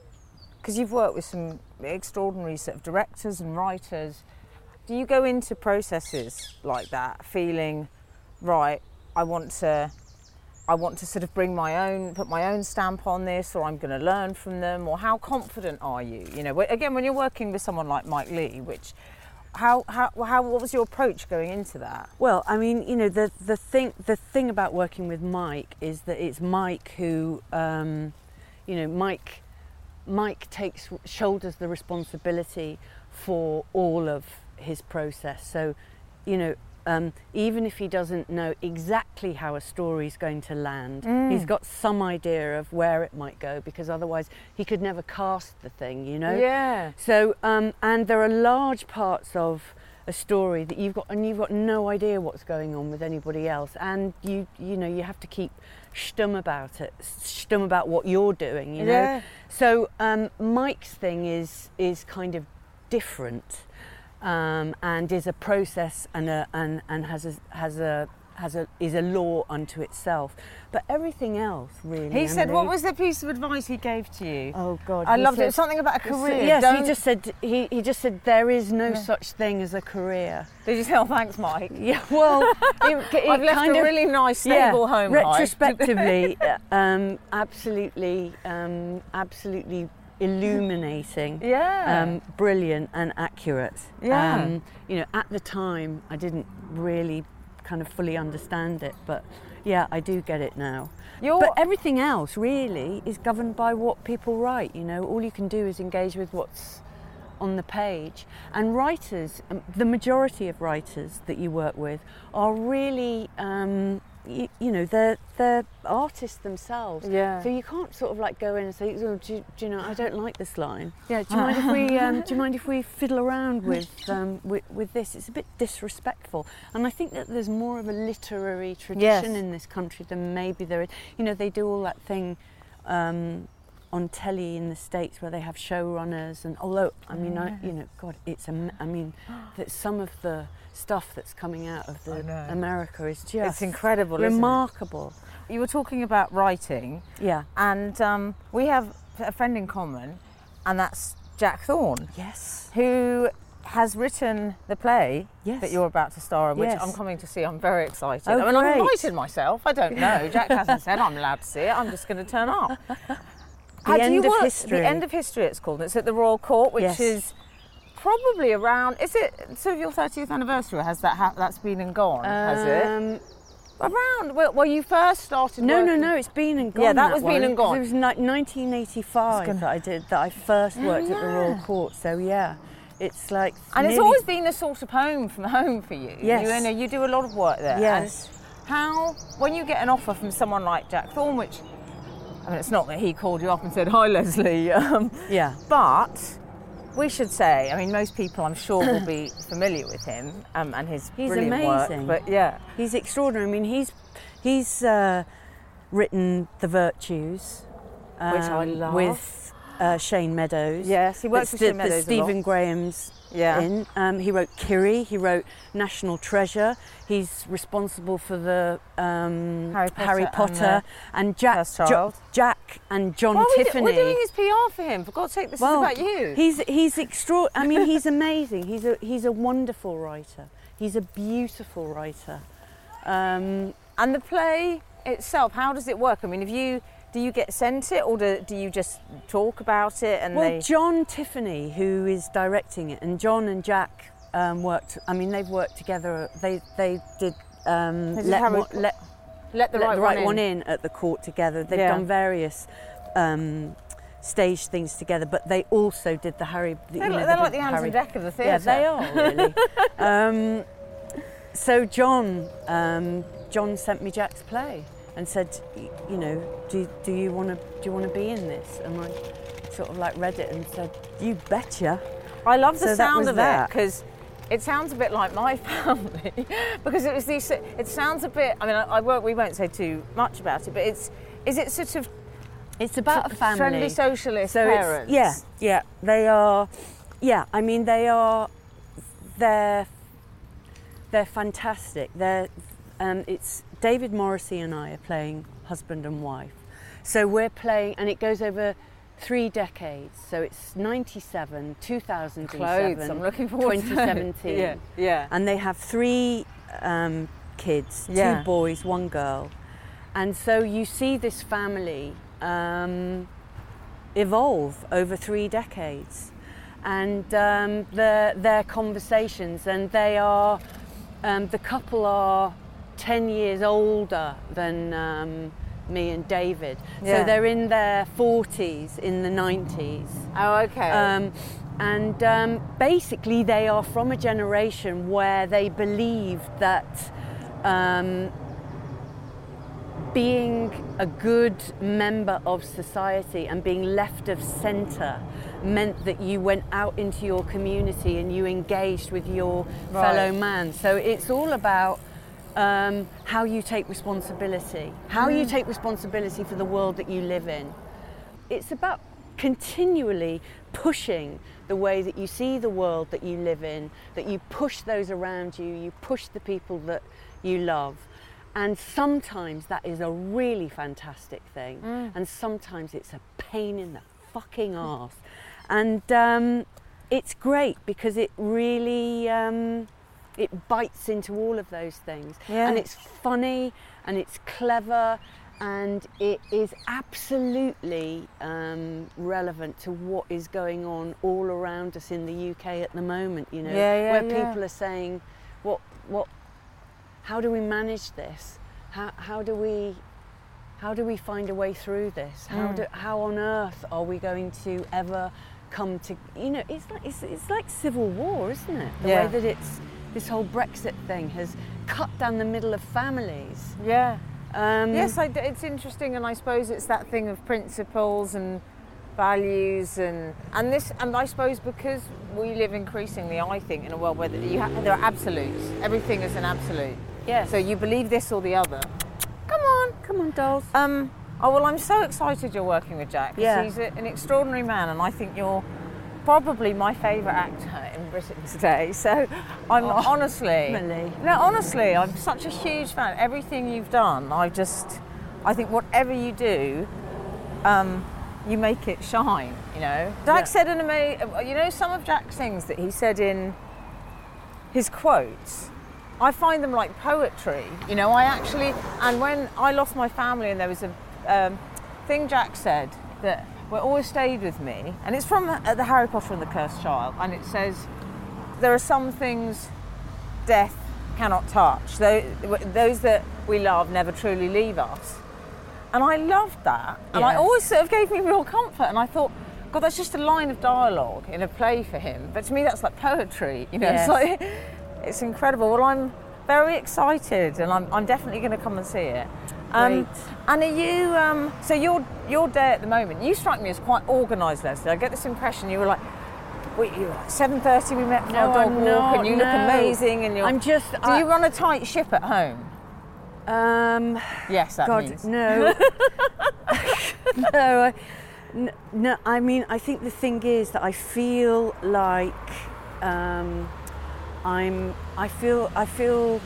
because you've worked with some extraordinary sort of directors and writers, do you go into processes like that feeling, right, I want to, I want to sort of bring my own, put my own stamp on this, or I'm going to learn from them, or how confident are you? You know, again, when you're working with someone like Mike Leigh, which, how, how, how, what was your approach going into that? Well, I mean, you know, the the thing the thing about working with Mike is that it's Mike who, um, you know, Mike Mike takes shoulders the responsibility for all of his process. So, you know, um, even if he doesn't know exactly how a story is going to land, he's got some idea of where it might go because otherwise he could never cast the thing. You know. Yeah. So, um, and there are large parts of a story that you've got, and you've got no idea what's going on with anybody else, and you, you know, you have to keep stum about it, stum about what you're doing, you know. Yeah. So, um, Mike's thing is is kind of different, um, and is a process and a and and has a has a has a is a law unto itself. But everything else, really. He said, what was the piece of advice he gave to you? Oh God! I loved it. said- It's something about a career. Yes, Don't- he just said he, he just said there is no such thing as a career. Did you say, oh, thanks, Mike? Yeah, well, it, it I've left kind a of, really nice, yeah, stable home. Retrospectively, um, absolutely, um, absolutely illuminating. Yeah. Um, brilliant and accurate. Yeah. Um, you know, at the time, I didn't really kind of fully understand it, but yeah, I do get it now. You're- But everything else really is governed by what people write. You know, all you can do is engage with what's on the page. And writers, um, the majority of writers that you work with, are really, um, you, you know, they're they're artists themselves. Yeah. So you can't sort of like go in and say, oh, do, you- do you know, I don't like this line. Yeah. Do you mind if we um, do you mind if we fiddle around with, um, with with this? It's a bit disrespectful. And I think that there's more of a literary tradition Yes. in this country than maybe there is. You know, they do all that thing. Um, on telly in the states where they have showrunners and although I mean I, you know God it's a, I mean that some of the stuff that's coming out of the. America is just It's incredible, isn't it? remarkable You were talking about writing, yeah and um, we have a friend in common, and that's Jack Thorne, yes who has written the play Yes. that you're about to star in, which Yes. I'm coming to see. I'm very excited. Oh, I mean, I've great. invited myself. I don't know. Jack hasn't said I'm allowed to see it. I'm just going to turn up. The do End you of History. The end of history. It's called. It's at the Royal Court, which Yes. is probably around. Is it sort of your 30th anniversary? Has that ha- that's been and gone? has it Um, around? Well, well, you first started. no no working- no it's been and gone Yeah, that was been and gone. it was ni- 1985 gonna- that I did that I first worked at the Royal. Court so yeah it's like And it's always been a sort of home from home for you. Yes. You know, you do a lot of work there. Yes. And how, when you get an offer from someone like Jack Thorne, which, I mean, it's not that he called you up and said, Hi, Lesley, um, yeah but we should say, I mean, most people I'm sure will be familiar with him um, and his He's brilliant amazing. work. But yeah, He's extraordinary. I mean, he's he's uh, written The Virtues, Which I um, love. with uh, Shane Meadows. Yes, he works with Shane Meadows. Stephen Graham's Yeah. in. Um, he wrote Kiri. He wrote National Treasure. He's responsible for the um, Harry Potter and Potter and, Jack, Jo- Jack and John Why are we do- Tiffany. we're doing his PR for him. For God's sake, this well, is about you. He's he's extra. I mean, he's amazing. He's a he's a wonderful writer. He's a beautiful writer. Um, And the play itself, how does it work? I mean, if you do you get sent it, or do, do you just talk about it and Well, they? John Tiffany, who is directing it, and John and Jack um, worked. I mean, they've worked together. They they did um, let, Mo- let, let the let right, the right one, one in. in at the court together. They've Yeah. done various um, stage things together, but they also did the Harry. The, They're, know, they're they like the Anson Harry- Dec of the theatre. Yeah, they are really. um, so John, um, John sent me Jack's play and said, you know, do, do you want to do you want to be in this? And I sort of like read it and said, you betcha. I love the So sound of it that. because it sounds a bit like my family because it was these. It sounds a bit. I mean, I, I won't. We won't say too much about it, but it's. Is it sort of It's about a family. friendly socialist so parents? Yeah, yeah, they are. Yeah, I mean they are. They're they're fantastic. They're. Um, it's David Morrissey and I are playing husband and wife. So we're playing, and it goes over three decades. So it's 97, 2007, Clothes. I'm looking forward to 2017. Yeah, yeah. And they have three um, kids, Yeah. two boys, one girl. And so you see this family um, evolve over three decades. And um, their, their conversations, and they are, um, the couple are 10 years older than um, me and David. Yeah. So they're in their 40s, in the 90s. Oh, okay. Um, and um, basically, they are from a generation where they believed that um, being a good member of society and being left of centre meant that you went out into your community and you engaged with your Right. fellow man. So it's all about um, how you take responsibility, how you take responsibility for the world that you live in. It's about continually pushing the way that you see the world that you live in, that you push those around you, you push the people that you love. And sometimes that is a really fantastic thing, and sometimes it's a pain in the fucking arse. And um, it's great because it really um, it bites into all of those things, Yeah. and it's funny and it's clever and it is absolutely um, relevant to what is going on all around us in the UK at the moment. You know, Yeah, yeah, where yeah. people are saying, "What, what? How do we manage this? How, how do we?" How do we find a way through this? How, Mm. do, how on earth are we going to ever come to? You know, it's like it's, it's like civil war, isn't it? The way that it's this whole Brexit thing has cut down the middle of families. yeah. Um, Yes, I it's interesting, and I suppose it's that thing of principles and values, and and this, and I suppose because we live increasingly, I think, in a world where ha- there are absolutes. Everything is an absolute. Yes. So you believe this or the other. Come on. come on, dolls. Um, Oh well, I'm so excited you're working with Jack. Yeah. he's a, an extraordinary man, and I think you're probably my favourite actor in Britain today. So I'm honestly, Emily. no, honestly, I'm such a huge fan. Everything you've done, I just, I think whatever you do, um, you make it shine. You know, Jack Yeah. said an amazing. You know, some of Jack's things that he said in his quotes. I find them like poetry. You know, I actually, and when I lost my family, and there was a um, thing Jack said that will always stayed with me, and it's from uh, the Harry Potter and the Cursed Child, and it says, "There are some things death cannot touch. Those, those that we love never truly leave us." And I loved that, and I always sort of gave me real comfort. And I thought, God, that's just a line of dialogue in a play for him. But to me, that's like poetry. You know, Yes. it's like it's incredible. Well, I'm very excited, and I'm, I'm definitely going to come and see it. Um, and are you? Um, so your your day at the moment, you strike me as quite organised, Lesley. I get this impression you were like. Wait, you seven thirty. We met for No, our dog walk, not, and you look amazing. And you're, I'm just. Do I- you run a tight ship at home? Um, Yes, that God, means. no. no, I, n- no. I mean, I think the thing is that I feel like um, I'm. I feel. I feel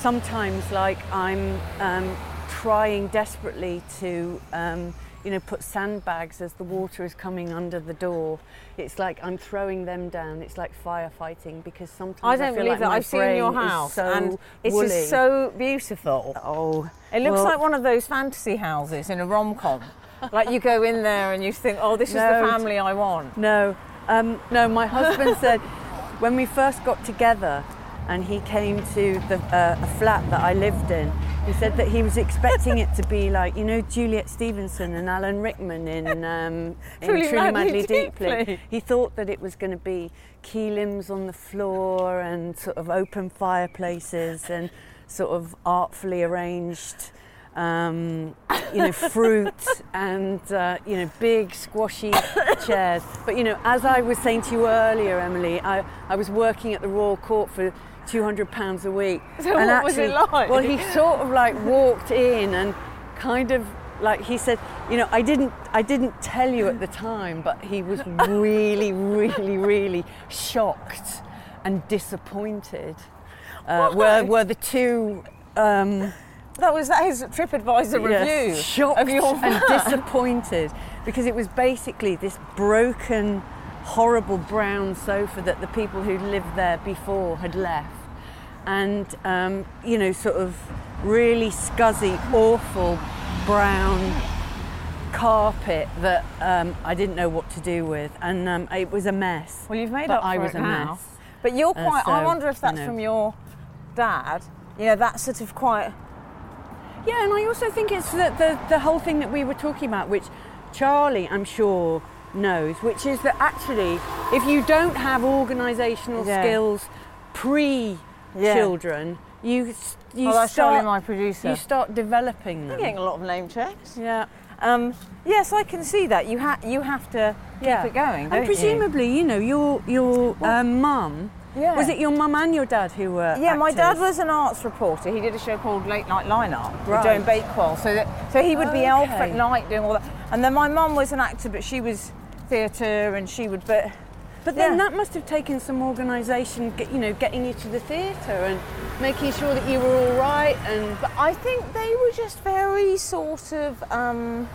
sometimes like I'm um, trying desperately to. Um, you know, put sandbags as the water is coming under the door. It's like I'm throwing them down. It's like firefighting because sometimes I don't feel believe like that. I've seen your house, so and it's woolly. just so beautiful. Oh, It looks well- like one of those fantasy houses in a rom com. like you go in there and you think, oh, this is the family I want. No, um, no. My husband said when we first got together, and he came to the uh, a flat that I lived in. He said that he was expecting it to be like you know Juliet Stevenson and Alan Rickman in, um, in Truly Truly, Madly Deeply. Deeply. He thought that it was going to be kilims on the floor and sort of open fireplaces and sort of artfully arranged um, you know, fruit and uh, you know, big squashy chairs. But you know, as I was saying to you earlier, Emily, I, I was working at the Royal Court for two hundred pounds a week. So what was it like? Well, he sort of like walked in and kind of like he said, you know, I didn't, I didn't tell you at the time, but he was really, really, really shocked and disappointed. Uh, were, were the two um, That was that his TripAdvisor Yes, review shocked and disappointed because it was basically this broken, horrible brown sofa that the people who lived there before had left, and um, you know, sort of really scuzzy, awful brown carpet that um, I didn't know what to do with, and um, it was a mess. Well, you've made But up I for was it a now. mess. But you're Uh, quite. I wonder if you that's know. from your dad. You know, that sort of quite. Yeah, and I also think it's the, the, the whole thing that we were talking about, which Charlie, I'm sure, knows, which is that actually, if you don't have organisational Yeah. skills pre children, you, you oh, that's start my producer. you start developing I'm getting a lot of name checks. Yeah, Um, yes, I can see that. You ha- you have to keep it going, don't and presumably, you, know, your your um, mum. Yeah. Was it your mum and your dad who were? Yeah, my dad was an arts reporter. He did a show called Late Night Lineup with Joan Bakewell. So that so he would be elf at night doing all that. And then my mum was an actor, but she was theatre, and she would. But But then Yeah. that must have taken some organisation, you know, getting you to the theatre and making sure that you were all right. And But I think they were just very sort of. Um,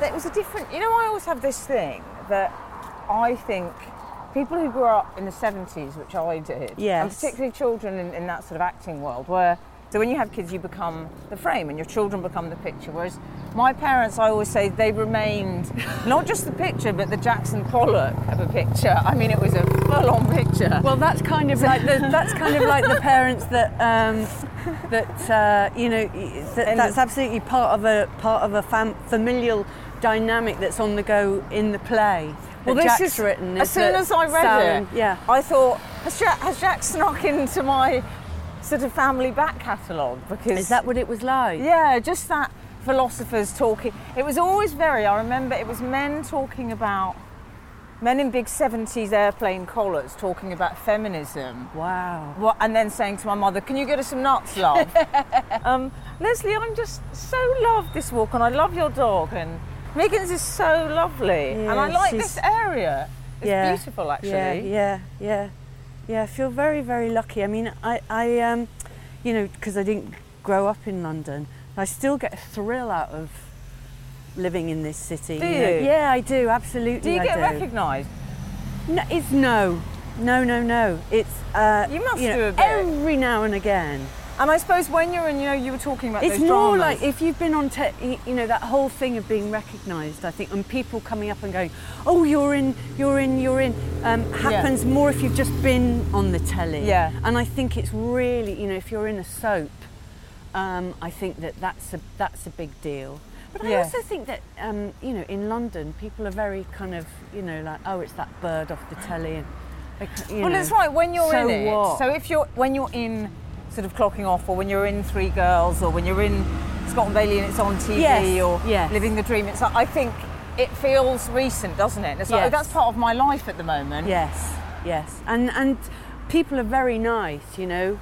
that was a different. You know, I always have this thing that I think people who grew up in the 70s, which I did, and particularly children in, in that sort of acting world, where so when you have kids, you become the frame and your children become the picture. Whereas my parents, I always say, they remained not just the picture, but the Jackson Pollock of a picture. I mean, it was a full-on picture. well, that's kind of like the, that's kind of like the parents that um, that uh, you know that, that's absolutely part of a part of a fam- familial dynamic that's on the go in the play. Well, this Jack's is written. as soon as I read Sal it, yeah. I thought has Jack, has Jack snuck into my sort of family back catalogue because Is that what it was like? yeah, just that philosophers talking. It was always very. I remember it was men talking about men in big 70s airplane collars talking about feminism. Wow. What, and then saying to my mother, Can you get us some nuts, love? um, Lesley, I'm just so loved this walk and I love your dog. And Miggins is so lovely. and I like this area. It's Yeah. beautiful, actually. Yeah, yeah, yeah, yeah. I feel very, very lucky. I mean, I, I, um, you know, because I didn't grow up in London, I still get a thrill out of living in this city. Do know. you? Yeah, I do. Absolutely. Do you I get do. recognised? No, it's no, no, no, no. It's uh, You must know, do a bit. every now and again. And I suppose when you're in, you know, you were talking about It's more dramas. like if you've been on, te- you know, that whole thing of being recognised. I think, and people coming up and going, "Oh, you're in, you're in, you're in," um, happens more if you've just been on the telly. Yeah. And I think it's really, you know, if you're in a soap, um, I think that that's a that's a big deal. But I also think that, um, you know, in London, people are very kind of, you know, like, oh, it's that bird off the telly, and well, know, that's right. When you're so in it, what? so if you're when you're in sort of clocking off, or when you're in Three Girls, or when you're in Scott and Bailey and it's on TV, Yes, or yes. Living the Dream, it's like, I think it feels recent, doesn't it? It's like oh, that's part of my life at the moment. Yes, yes, and and people are very nice. You know,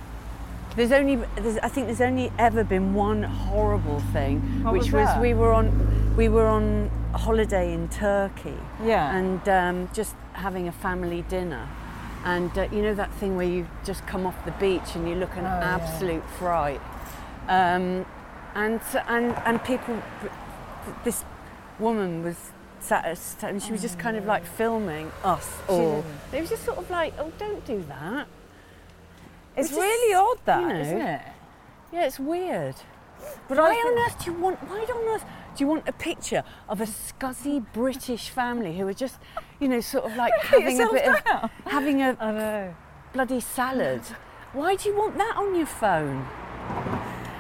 there's only there's, I think there's only ever been one horrible thing, What which was that? we were on we were on holiday in Turkey. Yeah. and um, just having a family dinner. And uh, you know that thing where you just come off the beach and you look an Oh, yeah. absolute fright. Um, and and and people, this woman was sat us, and she was just kind of like filming us all. It was just sort of like, oh, don't do that. It's really odd, that, you know, not it? Yeah, it's weird. But why I on earth do you want? Why on earth do you want a picture of a scuzzy British family who are just, you know, sort of like having a bit of having a bloody salad? Why do you want that on your phone?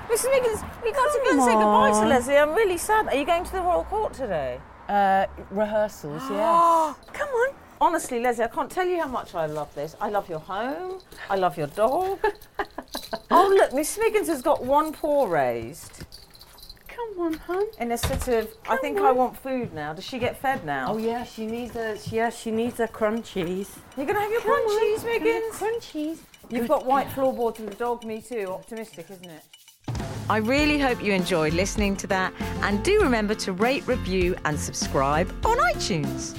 Mrs. Miggins, we got to go and say goodbye to. Lesley. I'm really sad. Are you going to the Royal Court today? Uh, rehearsals, yes. Come on. Honestly, Lesley, I can't tell you how much I love this. I love your home. I love your dog. oh, look, Mrs. Miggins has got one paw raised Come on, hon. in a sort of. I think I want food now. Does she get fed now? Oh yeah, she needs a yeah, she needs a crunchies. You're going to have your Come on, crunchies, can I have Miggins. Crunchies. You've got white floorboards and the dog, me too. Optimistic, isn't it? I really hope you enjoyed listening to that and do remember to rate, review, and subscribe on iTunes.